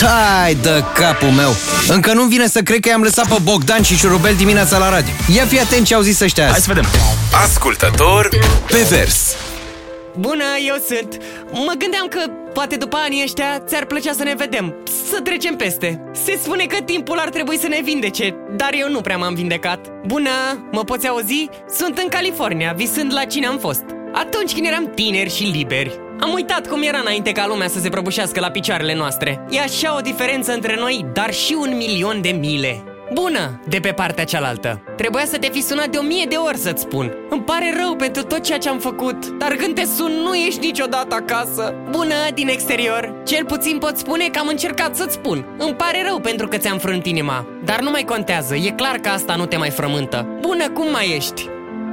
Tai de capul meu! Încă nu vine să cred că i-am lăsat pe Bogdan și Șurubel dimineața la radio. Ia fi atent ce au zis ăștia azi. Hai să vedem. Ascultător pe vers. Bună, eu sunt. Mă gândeam că poate după anii ăștia ți-ar plăcea să ne vedem, să trecem peste. Se spune că timpul ar trebui să ne vindece, dar eu nu prea m-am vindecat. Bună, mă poți auzi? Sunt în California, visând la cine am fost. Atunci când eram tineri și liberi. Am uitat cum era înainte ca lumea să se prăbușească la picioarele noastre. E așa o diferență între noi, dar și un milion de mile. Bună, de pe partea cealaltă. Trebuia să te fi sunat de o mie de ori să-ți spun. Îmi pare rău pentru tot ceea ce am făcut, dar când te sun nu ești niciodată acasă. Bună, din exterior. Cel puțin pot spune că am încercat să-ți spun. Îmi pare rău pentru că ți-am frânt inima. Dar nu mai contează, e clar că asta nu te mai frământă. Bună, cum mai ești?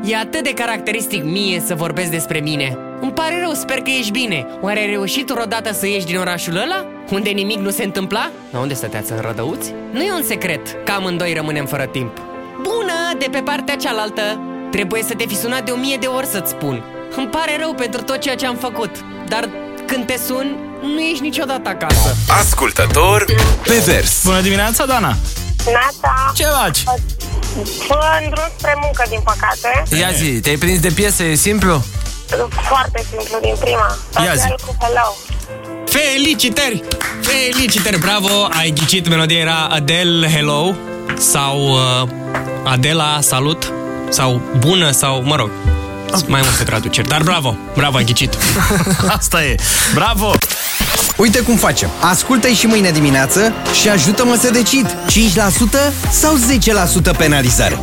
E atât de caracteristic mie să vorbesc despre mine. Îmi pare rău, sper că ești bine. Oare ai reușit vreodată să ieși din orașul ăla? Unde nimic nu se întâmpla? La unde stăteați în rădăuți? Nu e un secret că amândoi rămânem fără timp. Bună, de pe partea cealaltă! Trebuie să te fi sunat de o mie de ori să-ți spun. Îmi pare rău pentru tot ceea ce am făcut, dar când te sun, nu ești niciodată acasă. Ascultător pe vers. Bună dimineața, Dana! Nata, Ce faci? în drum spre muncă, din păcate. Ia zi, te-ai prins de piesă, e simplu? Foarte simplu din prima. Ia zi. Adele cu Hello. Felicitări! Felicitări, bravo! Ai ghicit, melodia era Adele Hello sau uh, Adela Salut sau Bună sau, mă rog, mai multe traduceri. Dar bravo, bravo, ai ghicit. Asta e. Bravo! Uite cum facem. Ascultă-i și mâine dimineață și ajută-mă să decid. 5% sau 10% penalizare?